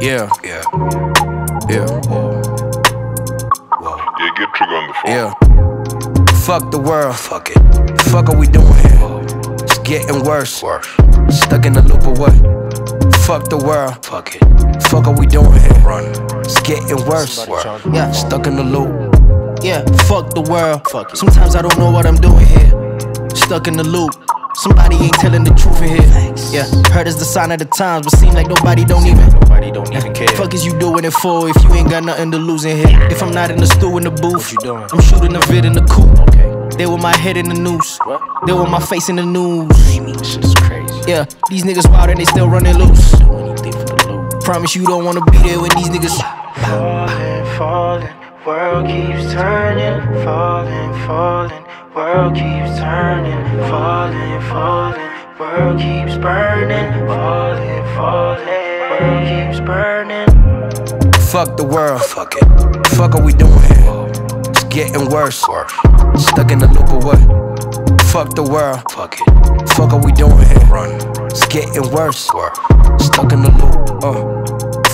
Yeah, Yeah. yeah, Yeah, get Trigger on the phone. yeah. Fuck the world. Fuck it. Fuck are we doing here? It's getting worse. Worse. Stuck in the loop of what? Fuck the world. Fuck it. Fuck are we doing here? Run. It's getting worse. Work. Yeah, stuck in the loop. Yeah, fuck the world. Fuck Sometimes I don't know what I'm doing here. Stuck in the loop. Somebody ain't telling the truth in here. Yeah, heard it's the sign of the times, but seem like nobody don't even. Nobody don't even care. Fuck is you doing it for if you ain't got nothing to lose in here? If I'm not in the stew in the booth, you doing? I'm shooting a vid in the coop. Okay. They with my head in the noose. What? They with my face in the news. This is crazy. Yeah, these niggas wild and they still running loose. Do anything for the loot. Promise you don't wanna be there when these niggas. Falling, falling, world keeps turning, falling, falling, world keeps turning, falling, falling, world keeps burning, falling, falling, world keeps burning. Fuck the world. Fuck it. Fuck are we doing here? It's getting worse. Worse. Stuck in the loop of what? Fuck the world. Fuck it. Fuck are we doing here? Run. It's getting worse. Work. Stuck in the loop. Uh.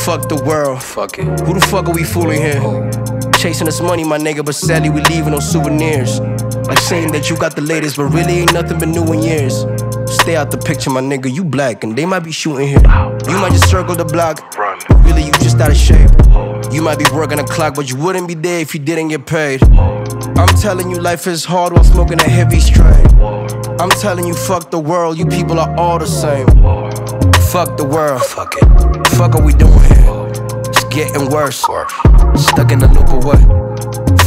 Fuck the world. Fuck it. Who the fuck are we fooling here? Chasing this money, my nigga, but sadly we leaving on souvenirs. Like saying that you got the latest, but really ain't nothing but new in years. Stay out the picture, my nigga, you black, and they might be shooting here. You might just circle the block, but really you just out of shape. You might be working a clock, but you wouldn't be there if you didn't get paid. I'm telling you, life is hard while smoking a heavy strain. I'm telling you, fuck the world, you people are all the same. Fuck the world, Fuck it. fuck are we doing here? It's getting worse. Worse. Stuck in the loop of what?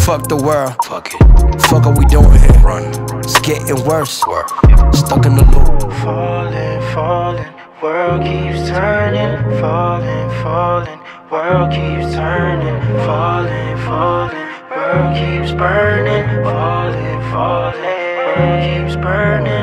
Fuck the world. Fuck it. Fuck are we doing here? Run. It's getting worse. Work. Stuck in the loop. Falling, falling, world keeps turning, falling, falling, world keeps turning, falling, falling, world keeps burning, falling, falling, world keeps burning.